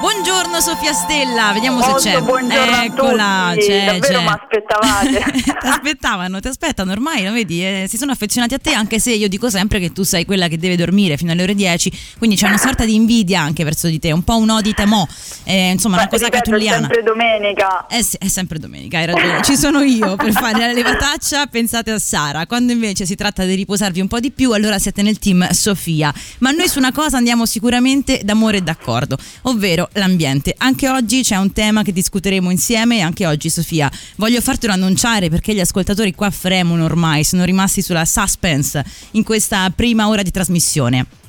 Buongiorno Sofia Stella, vediamo se Molto c'è. buongiorno Eccola, c'è, Davvero mi aspettavate. ti aspettavano, ti aspettano ormai, lo vedi, eh, si sono affezionati a te anche se io dico sempre che tu sei quella che deve dormire fino alle ore 10, quindi c'è una sorta di invidia anche verso di te, un po' un odi temò, eh, insomma una Beh, cosa ripeto, è catulliana. sempre domenica. Eh sì, è sempre domenica, hai ragione. Ci sono io per fare la levataccia, pensate a Sara. Quando invece si tratta di riposarvi un po' di più, allora siete nel team Sofia. Ma noi su una cosa andiamo sicuramente d'amore e d'accordo, ovvero l'ambiente. Anche oggi c'è un tema che discuteremo insieme anche oggi Sofia voglio fartelo annunciare perché gli ascoltatori qua fremono ormai, sono rimasti sulla suspense in questa prima ora di trasmissione.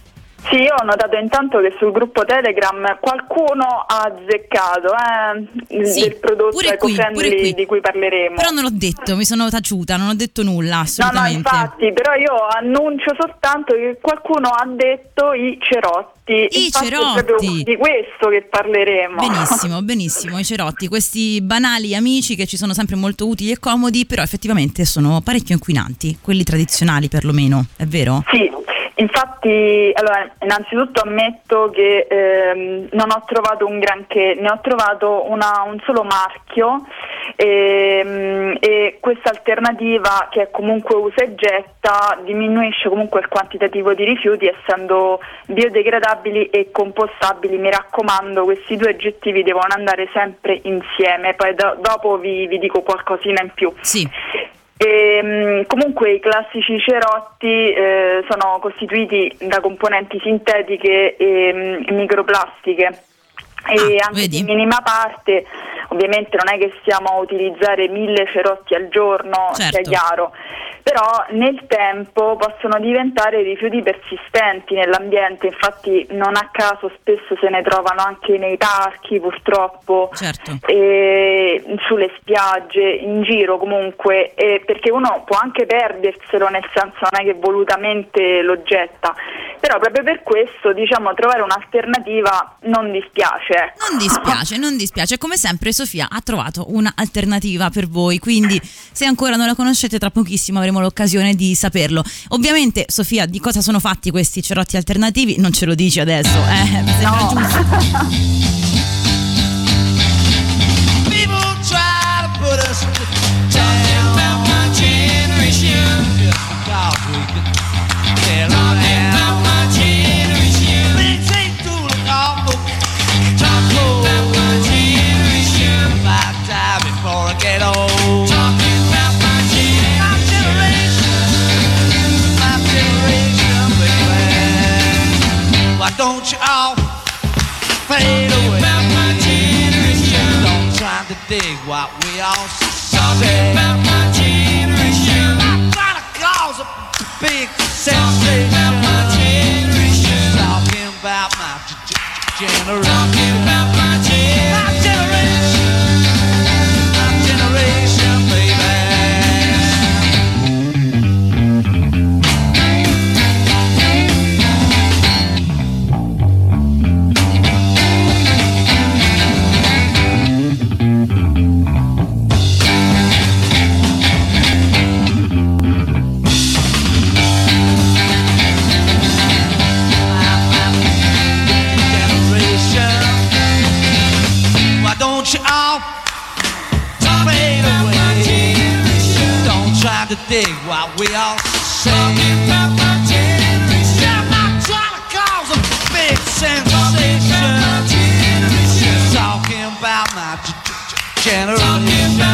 Sì, io ho notato intanto che sul gruppo Telegram qualcuno ha azzeccato eh, Sì, del prodotto eco-friendly di cui parleremo. Però non l'ho detto, mi sono taciuta, non ho detto nulla, No, no, assolutamente. infatti, però io annuncio soltanto che qualcuno ha detto i cerotti. I Infatti cerotti. Di questo che parleremo. Benissimo, benissimo, i cerotti, questi banali amici che ci sono sempre molto utili e comodi, però effettivamente sono parecchio inquinanti, quelli tradizionali perlomeno, è vero? Sì, infatti, allora, innanzitutto ammetto che ehm, non ho trovato un granché, ne ho trovato una- un solo marchio ehm, e questa alternativa che è comunque usa e getta diminuisce comunque il quantitativo di rifiuti essendo biodegradabili e compostabili. Mi raccomando, questi due aggettivi devono andare sempre insieme, poi do- dopo vi- vi dico qualcosina in più. Sì, Ehm, comunque i classici cerotti eh, sono costituiti da componenti sintetiche e mm, microplastiche e Ah, anche in minima parte ovviamente non è che stiamo a utilizzare mille cerotti al giorno, sia Certo. chiaro, però nel tempo possono diventare rifiuti persistenti nell'ambiente, infatti non a caso spesso se ne trovano anche nei parchi purtroppo certo. e sulle spiagge, in giro comunque, e perché uno può anche perderselo, nel senso non è che volutamente lo getta, però proprio per questo diciamo trovare un'alternativa non dispiace. Ecco. Non dispiace, non dispiace. Come sempre Sofia ha trovato un'alternativa per voi, quindi se ancora non la conoscete tra pochissimo avremo l'occasione di saperlo. Ovviamente Sofia di cosa sono fatti questi cerotti alternativi? Non ce lo dici adesso, eh? Mi generation.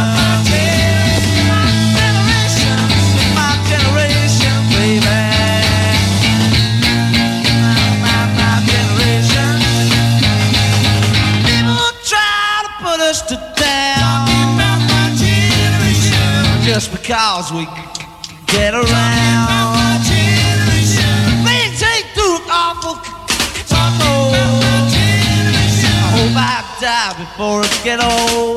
Get old.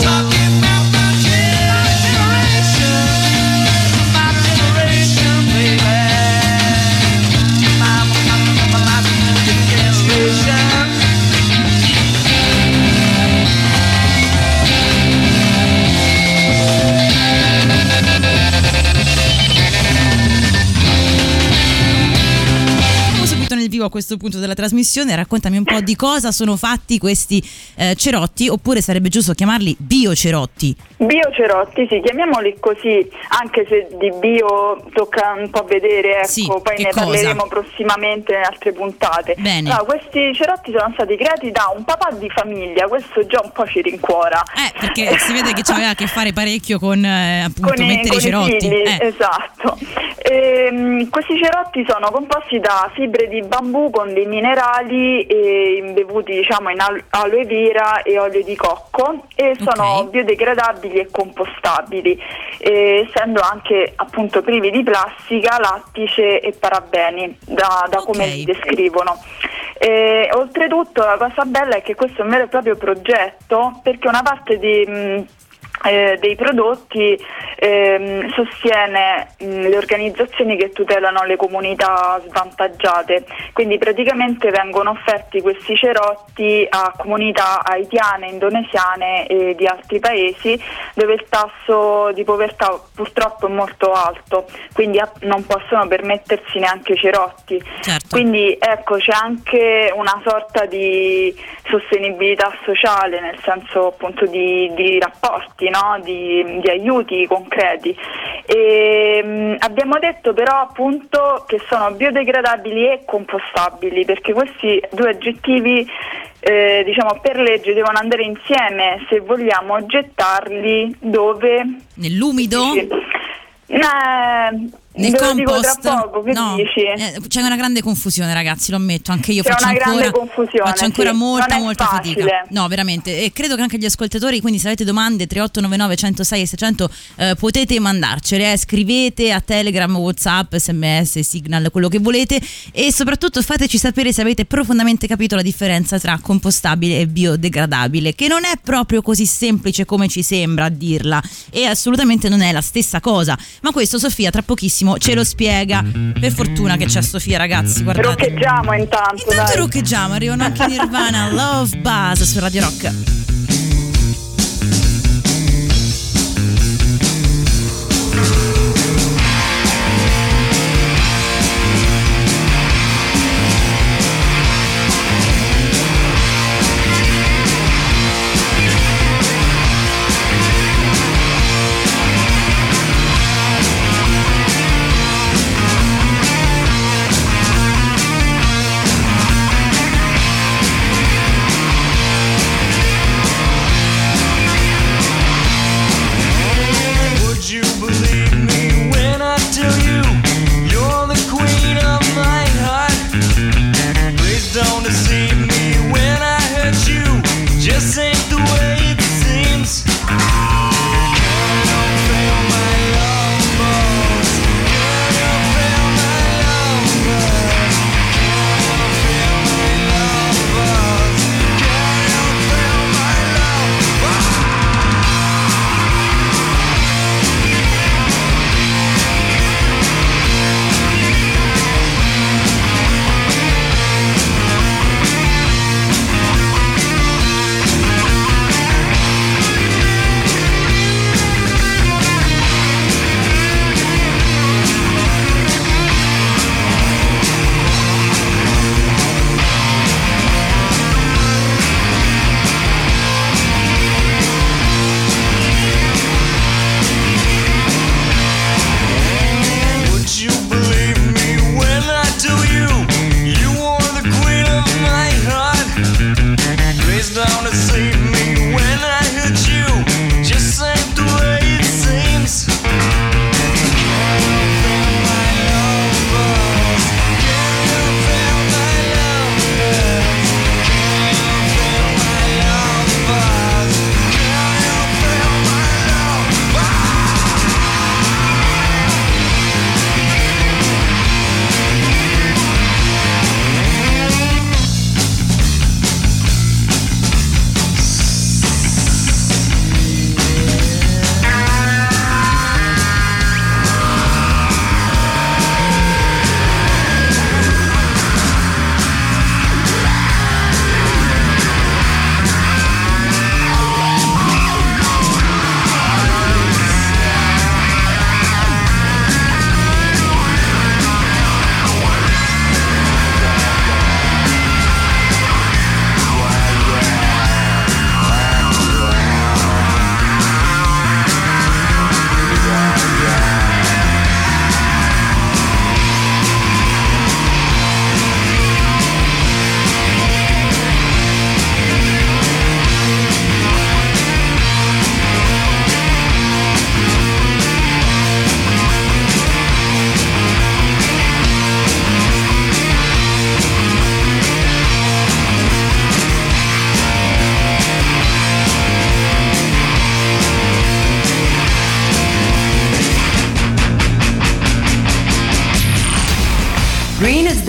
A questo punto della trasmissione, raccontami un po' di cosa sono fatti questi eh, cerotti, oppure sarebbe giusto chiamarli biocerotti. Biocerotti, sì, chiamiamoli così, anche se di bio tocca un po' vedere, ecco, Sì, poi ne cosa? parleremo prossimamente in altre puntate. Bene. Allora, questi cerotti sono stati creati da un papà di famiglia, questo già un po' ci rincuora. Eh, perché si vede che aveva a che fare parecchio con eh, appunto con i, mettere i cerotti. figli, Eh. esatto. Ehm, questi cerotti sono composti da fibre di bambù con dei minerali e imbevuti diciamo in al- aloe vera e olio di cocco e sono Ok. biodegradabili e compostabili, eh, essendo anche appunto privi di plastica, lattice e parabeni, da, da come Ok. li descrivono. E, oltretutto la cosa bella è che questo è un vero e proprio progetto perché una parte di, mh, eh, dei prodotti ehm, sostiene mh, le organizzazioni che tutelano le comunità svantaggiate, quindi praticamente vengono offerti questi cerotti a comunità haitiane, indonesiane e di altri paesi dove il tasso di povertà purtroppo è molto alto, quindi a- non possono permettersi neanche i cerotti. Certo. Quindi ecco c'è anche una sorta di sostenibilità sociale, nel senso appunto di, di rapporti, no? di, di aiuti concreti. E, mh, abbiamo detto però appunto che sono biodegradabili e compostabili, perché questi due aggettivi eh, diciamo per legge devono andare insieme se vogliamo gettarli dove Nell'umido? Sì. Eh, Nel ve compost? poco, no? Eh, c'è una grande confusione, ragazzi, lo ammetto. Anche io C'è faccio ancora, faccio ancora sì. molta, molta facile. fatica. No, veramente. E credo che anche gli ascoltatori, quindi se avete domande, 3899 106 e 600 eh, potete mandarcele. eh. Scrivete a Telegram, Whatsapp, SMS, Signal, quello che volete. E soprattutto fateci sapere se avete profondamente capito la differenza tra compostabile e biodegradabile, che non è proprio così semplice come ci sembra a dirla. E assolutamente non è la stessa cosa. Ma questo Sofia tra pochissimo ce lo spiega. Per fortuna che c'è Sofia, ragazzi. Guardate. Roccheggiamo intanto, Intanto dai. roccheggiamo, arrivano anche Nirvana, Love Buzz su Radio Rock.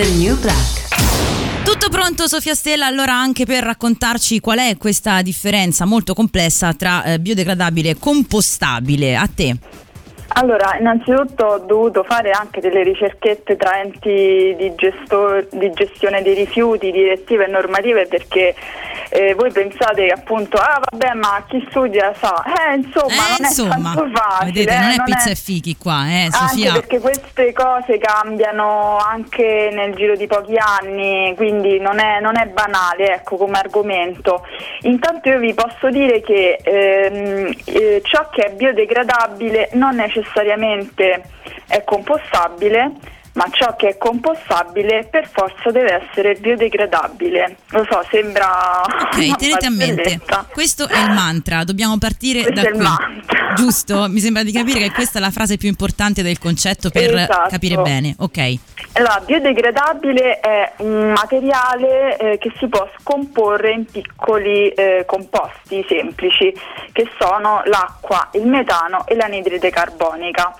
The new black. Tutto pronto Sofia Stella allora anche per raccontarci qual è questa differenza molto complessa tra eh, biodegradabile e compostabile. A te. Allora, innanzitutto ho dovuto fare anche delle ricerchette tra enti di, gesto- di gestione dei rifiuti, direttive e normative perché eh, voi pensate che appunto, ah vabbè ma chi studia sa, eh insomma Eh, non insomma, è tanto facile. vedete, non eh, è pizza e fichi qua, eh, Anche Sofia. perché queste cose cambiano anche nel giro di pochi anni, quindi non è, non è banale ecco, come argomento. Intanto io vi posso dire che ehm, eh, ciò che è biodegradabile non necessariamente è compostabile, ma ciò che è compostabile per forza deve essere biodegradabile. Lo so, sembra Ok, tenete a mente, questo è il mantra, dobbiamo partire Questo da è il qui. mantra. Giusto? Mi sembra di capire che questa è la frase più importante del concetto per Esatto. capire bene. Ok. Allora, biodegradabile è un materiale eh, che si può scomporre in piccoli eh, composti semplici, che sono l'acqua, il metano e l'anidride carbonica.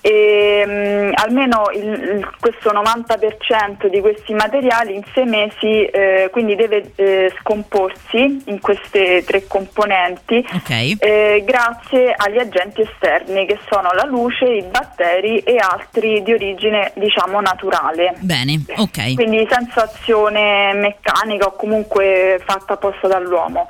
E, mm, almeno il- questo 90% di questi materiali in sei mesi eh, quindi deve eh, scomporsi in queste tre componenti Ok. eh, grazie agli agenti esterni che sono la luce, i batteri e altri di origine diciamo naturale. Bene, ok. Quindi senza azione meccanica o comunque fatta apposta dall'uomo.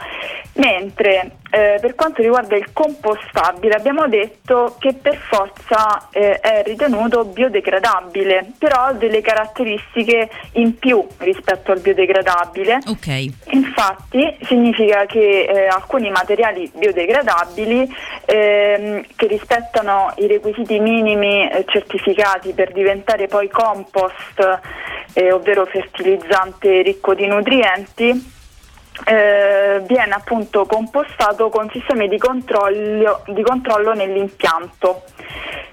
Mentre eh, per quanto riguarda il compostabile abbiamo detto che per forza eh, è ritenuto biodegradabile, però ha delle caratteristiche in più rispetto al biodegradabile. Ok. Infatti significa che eh, alcuni materiali biodegradabili ehm, che rispettano i requisiti minimi eh, certificati per diventare poi compost, eh, ovvero fertilizzante ricco di nutrienti, eh, viene appunto compostato con sistemi di controllo, di controllo nell'impianto.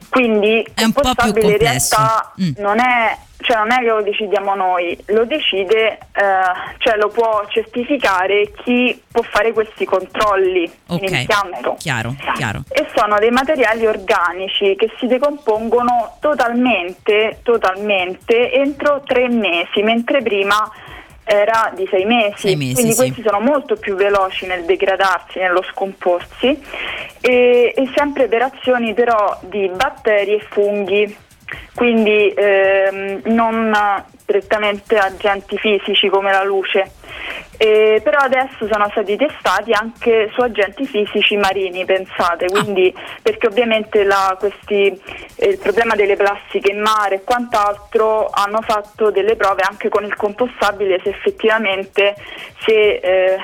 Quindi È un po' più compostabile in realtà Mm. non è, cioè non è che lo decidiamo noi, lo decide, eh, cioè lo può certificare chi può fare questi controlli in Ok. impianto. Chiaro, chiaro. E sono dei materiali organici che si decompongono totalmente, totalmente entro tre mesi, mentre prima era di sei mesi. Sei mesi, Quindi sì. questi sono molto più veloci nel degradarsi, nello scomporsi e, e sempre per azioni però di batteri e funghi. Quindi ehm, non direttamente agenti fisici come la luce. Eh, però adesso sono stati testati anche su agenti fisici marini, pensate, quindi perché ovviamente la- questi, eh, il problema delle plastiche in mare e quant'altro hanno fatto delle prove anche con il compostabile se effettivamente se eh,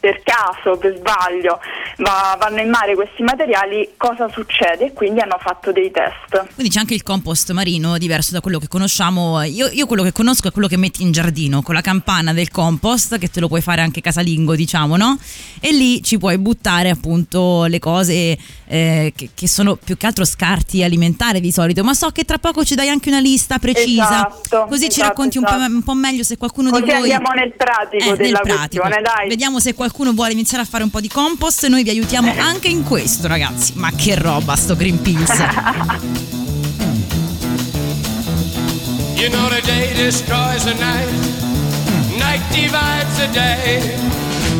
per caso, per sbaglio va- vanno in mare questi materiali cosa succede e quindi hanno fatto dei test. Quindi c'è anche il compost marino diverso da quello che conosciamo. Io, io quello che conosco è quello che metti in giardino con la campana del compost, che te lo puoi fare anche casalingo, diciamo, no? E lì ci puoi buttare appunto le cose eh, che, che sono più che altro scarti alimentari di solito. Ma so che tra poco ci dai anche una lista precisa. Esatto, Così ci esatto, racconti un po', esatto. un po' meglio se qualcuno Così di voi. andiamo nel pratico Eh, nel pratico. dai. Vediamo se qualcuno vuole iniziare a fare un po' di compost. Noi vi aiutiamo anche in questo, ragazzi. Ma che roba sto Greenpeace! You know the day destroys the night, night divides the day.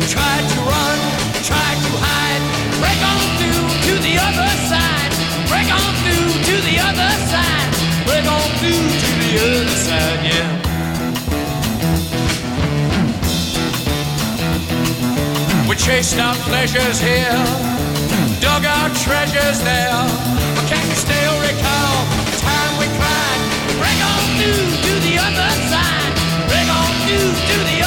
Try to run, try to hide, break on through to the other side, break on through to the other side, break on through to the other side, yeah. We chased our pleasures here, dug our treasures there. But can you still recall the time we cried? Break on through to the other side to the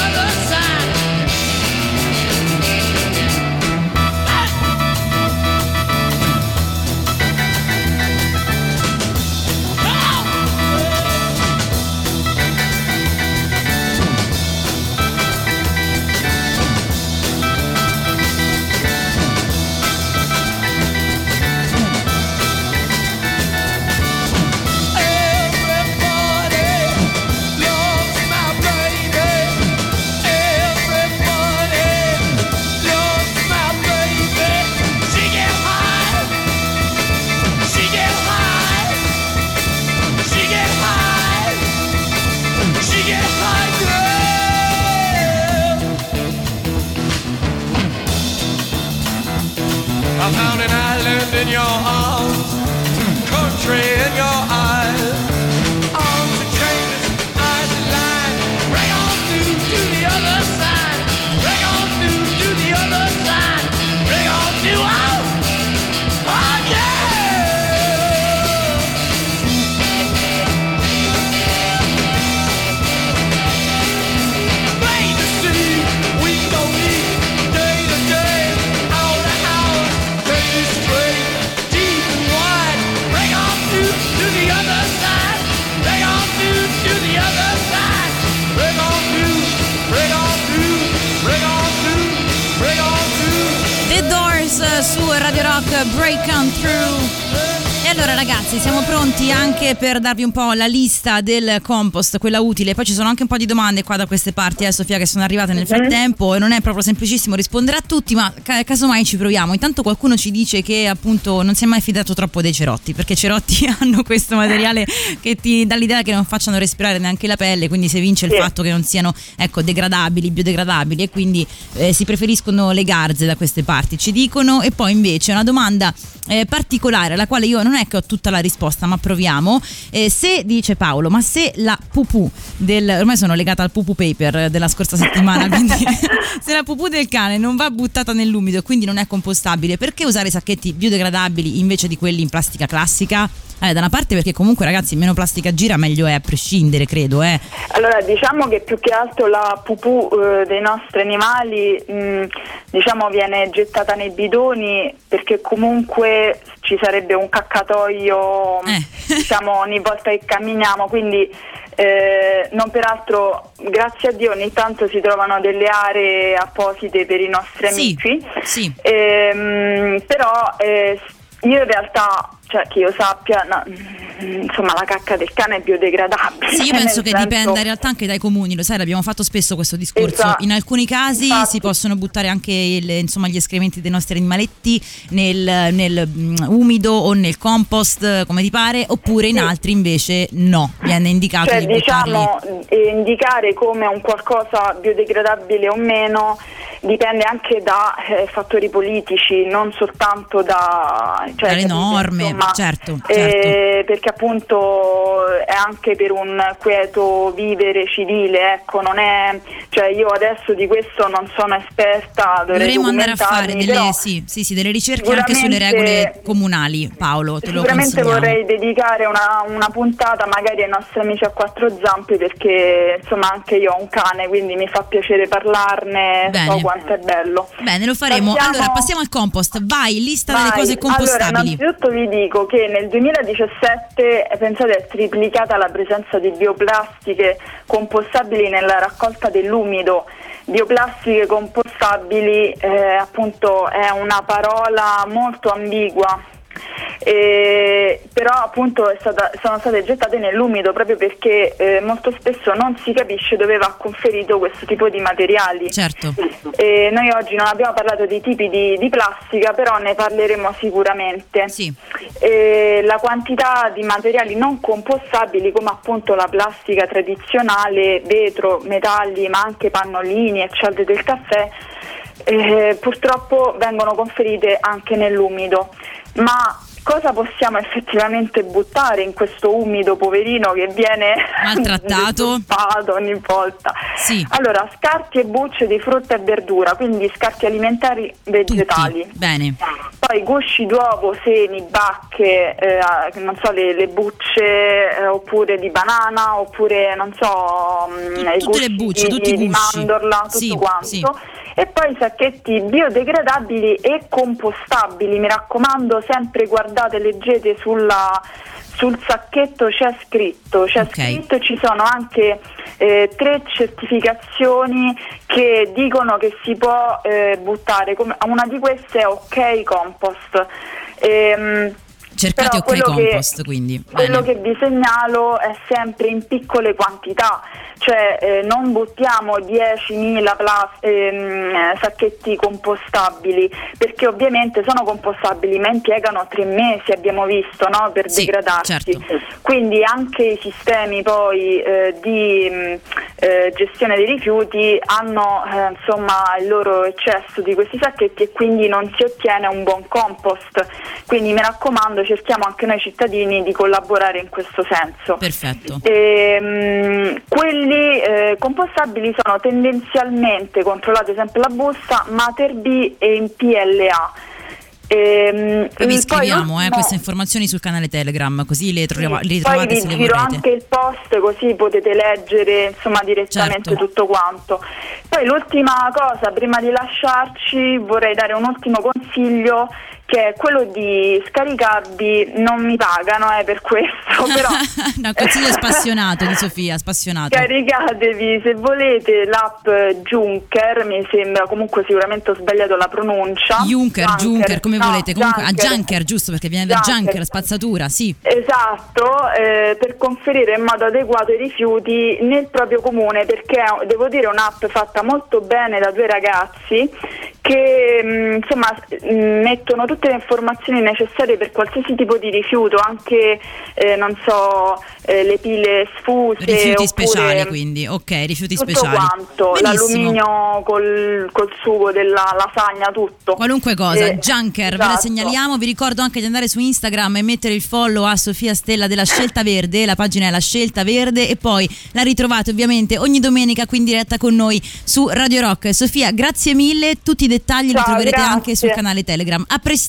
ragazzi siamo pronti anche per darvi un po' la lista del compost, quella utile, poi ci sono anche un po' di domande qua da queste parti, eh Sofia, che sono arrivate nel frattempo e non è proprio semplicissimo rispondere a tutti, ma ca- casomai ci proviamo. Intanto qualcuno ci dice che appunto non si è mai fidato troppo dei cerotti, perché i cerotti hanno questo materiale che ti dà l'idea che non facciano respirare neanche la pelle, quindi se vince il Sì. fatto che non siano ecco, degradabili, biodegradabili e quindi eh, si preferiscono le garze da queste parti, ci dicono. E poi invece una domanda eh, particolare alla quale io non è che ho tutta la risposta, ma proviamo. Eh, se, dice Paolo, ma se la pupù del... ormai sono legata al pupù paper della scorsa settimana, quindi se la pupù del cane non va buttata nell'umido e quindi non è compostabile, perché usare sacchetti biodegradabili invece di quelli in plastica classica? Eh, da una parte perché comunque ragazzi meno plastica gira meglio è a prescindere credo eh. Allora, diciamo che più che altro la pupù eh, dei nostri animali mh, diciamo viene gettata nei bidoni perché comunque ci sarebbe un caccatoio Eh. diciamo ogni volta che camminiamo, quindi eh, non peraltro grazie a Dio ogni tanto si trovano delle aree apposite per i nostri Sì, amici. sì. Ehm, però eh, io in realtà, cioè che io sappia, no, mm, insomma la cacca del cane è biodegradabile. Sì, io penso che senso- dipenda in realtà anche dai comuni, lo sai, l'abbiamo fatto spesso questo discorso. Esatto. In alcuni casi Infatti. si possono buttare anche il- insomma, gli escrementi dei nostri animaletti nel, nel, mm, umido o nel compost, come ti pare, oppure in Sì. altri invece no, viene indicato Cioè, di buttarli. diciamo, eh, indicare come un qualcosa biodegradabile o meno dipende anche da eh, fattori politici, non soltanto da... Cioè, Dalle norme, Insomma, certo, eh, perché appunto è anche per un quieto vivere civile, ecco, non è... Cioè io adesso di questo non sono esperta, Dovremmo andare a fare delle, sì, sì, sì, delle ricerche anche sulle regole comunali, Paolo, te Sicuramente vorrei dedicare una, una puntata magari ai nostri amici a quattro zampe perché insomma anche io ho un cane quindi mi fa piacere parlarne, Bene. so quanto è bello. Bene, lo faremo. Passiamo- Allora, passiamo al compost. Vai, lista delle Vai. cose Allora, compostabili. innanzitutto vi dico che nel 2017 eh, pensate è triplicata la presenza di bioplastiche compostabili nella raccolta dell'umido. Bioplastiche compostabili eh, appunto è una parola molto ambigua. Eh, però appunto stata- sono state gettate nell'umido proprio perché eh, molto spesso non si capisce dove va conferito questo tipo di materiali. Certo. Eh, noi oggi non abbiamo parlato di tipi di, di plastica, però ne parleremo sicuramente. Sì. La quantità di materiali non compostabili, come appunto la plastica tradizionale, vetro, metalli, ma anche pannolini e cialde del caffè, eh, purtroppo vengono conferite anche nell'umido. Ma cosa possiamo effettivamente buttare in questo umido poverino che viene Maltrattato. ogni volta? Sì. Allora, scarti e bucce di frutta e verdura, quindi scarti alimentari vegetali. Tutti. Bene. Poi gusci d'uovo, semi, bacche, eh, non so, le, le bucce eh, oppure di banana oppure non so, mm, i tutte le bucce, di, tutti i di gusci. mandorla, tutto Sì, quanto. sì. E poi sacchetti biodegradabili e compostabili, mi raccomando, sempre guardate, leggete sulla sul sacchetto c'è scritto, c'è Ok. scritto ci sono anche eh, tre certificazioni che dicono che si può eh, buttare, come, una di queste è OK Compost. Ehm, Cercate però ok compost, che, quindi. Quello Bene. che vi segnalo è sempre in piccole quantità, cioè eh, non buttiamo 10.000 plas- ehm, sacchetti compostabili, perché ovviamente sono compostabili ma impiegano tre mesi, abbiamo visto, no, per Sì, degradarsi. certo. Quindi anche i sistemi poi eh, di mh, eh, gestione dei rifiuti hanno eh, insomma il loro eccesso di questi sacchetti e quindi non si ottiene un buon compost. Quindi mi raccomando, cerchiamo anche noi cittadini di collaborare in questo senso. Perfetto. E, mh, quelli eh, compostabili sono tendenzialmente, controllate sempre la busta, Mater B e in PLA. Ehm, vi scriviamo eh, queste informazioni sul canale Telegram, così le, troviamo- le poi trovate se le vorrete. anche il post così potete leggere insomma direttamente Certo. tutto quanto. Poi l'ultima cosa, prima di lasciarci vorrei dare un ultimo consiglio che è quello di scaricarvi, non mi pagano eh, per questo, però no, consiglio spassionato di Sofia, spassionato. Caricatevi se volete l'app Junker, mi sembra comunque sicuramente ho sbagliato la pronuncia. Junker, Junker, come no, volete. Comunque, a Junker. Junker, giusto perché viene da Junker. Junker, spazzatura, sì. Esatto, eh, per conferire in modo adeguato i rifiuti nel proprio comune, perché devo dire un'app fatta molto bene da due ragazzi che mh, insomma mh, mettono tutte le informazioni necessarie per qualsiasi tipo di rifiuto, anche eh, non so, eh, le pile sfuse Rifiuti speciali, quindi. Ok, rifiuti tutto speciali. quanto, Benissimo. l'alluminio col, col sugo della lasagna, tutto. Qualunque cosa, Eh, Junker, ve la esatto. segnaliamo. Vi ricordo anche di andare su Instagram e mettere il follow a Sofia Stella della Scelta Verde. La pagina è la Scelta Verde. E poi la ritrovate ovviamente ogni domenica qui in diretta con noi su Radio Rock. Sofia, grazie mille. Tutti i dettagli li Ciao, troverete grazie. anche sul canale Telegram. A Un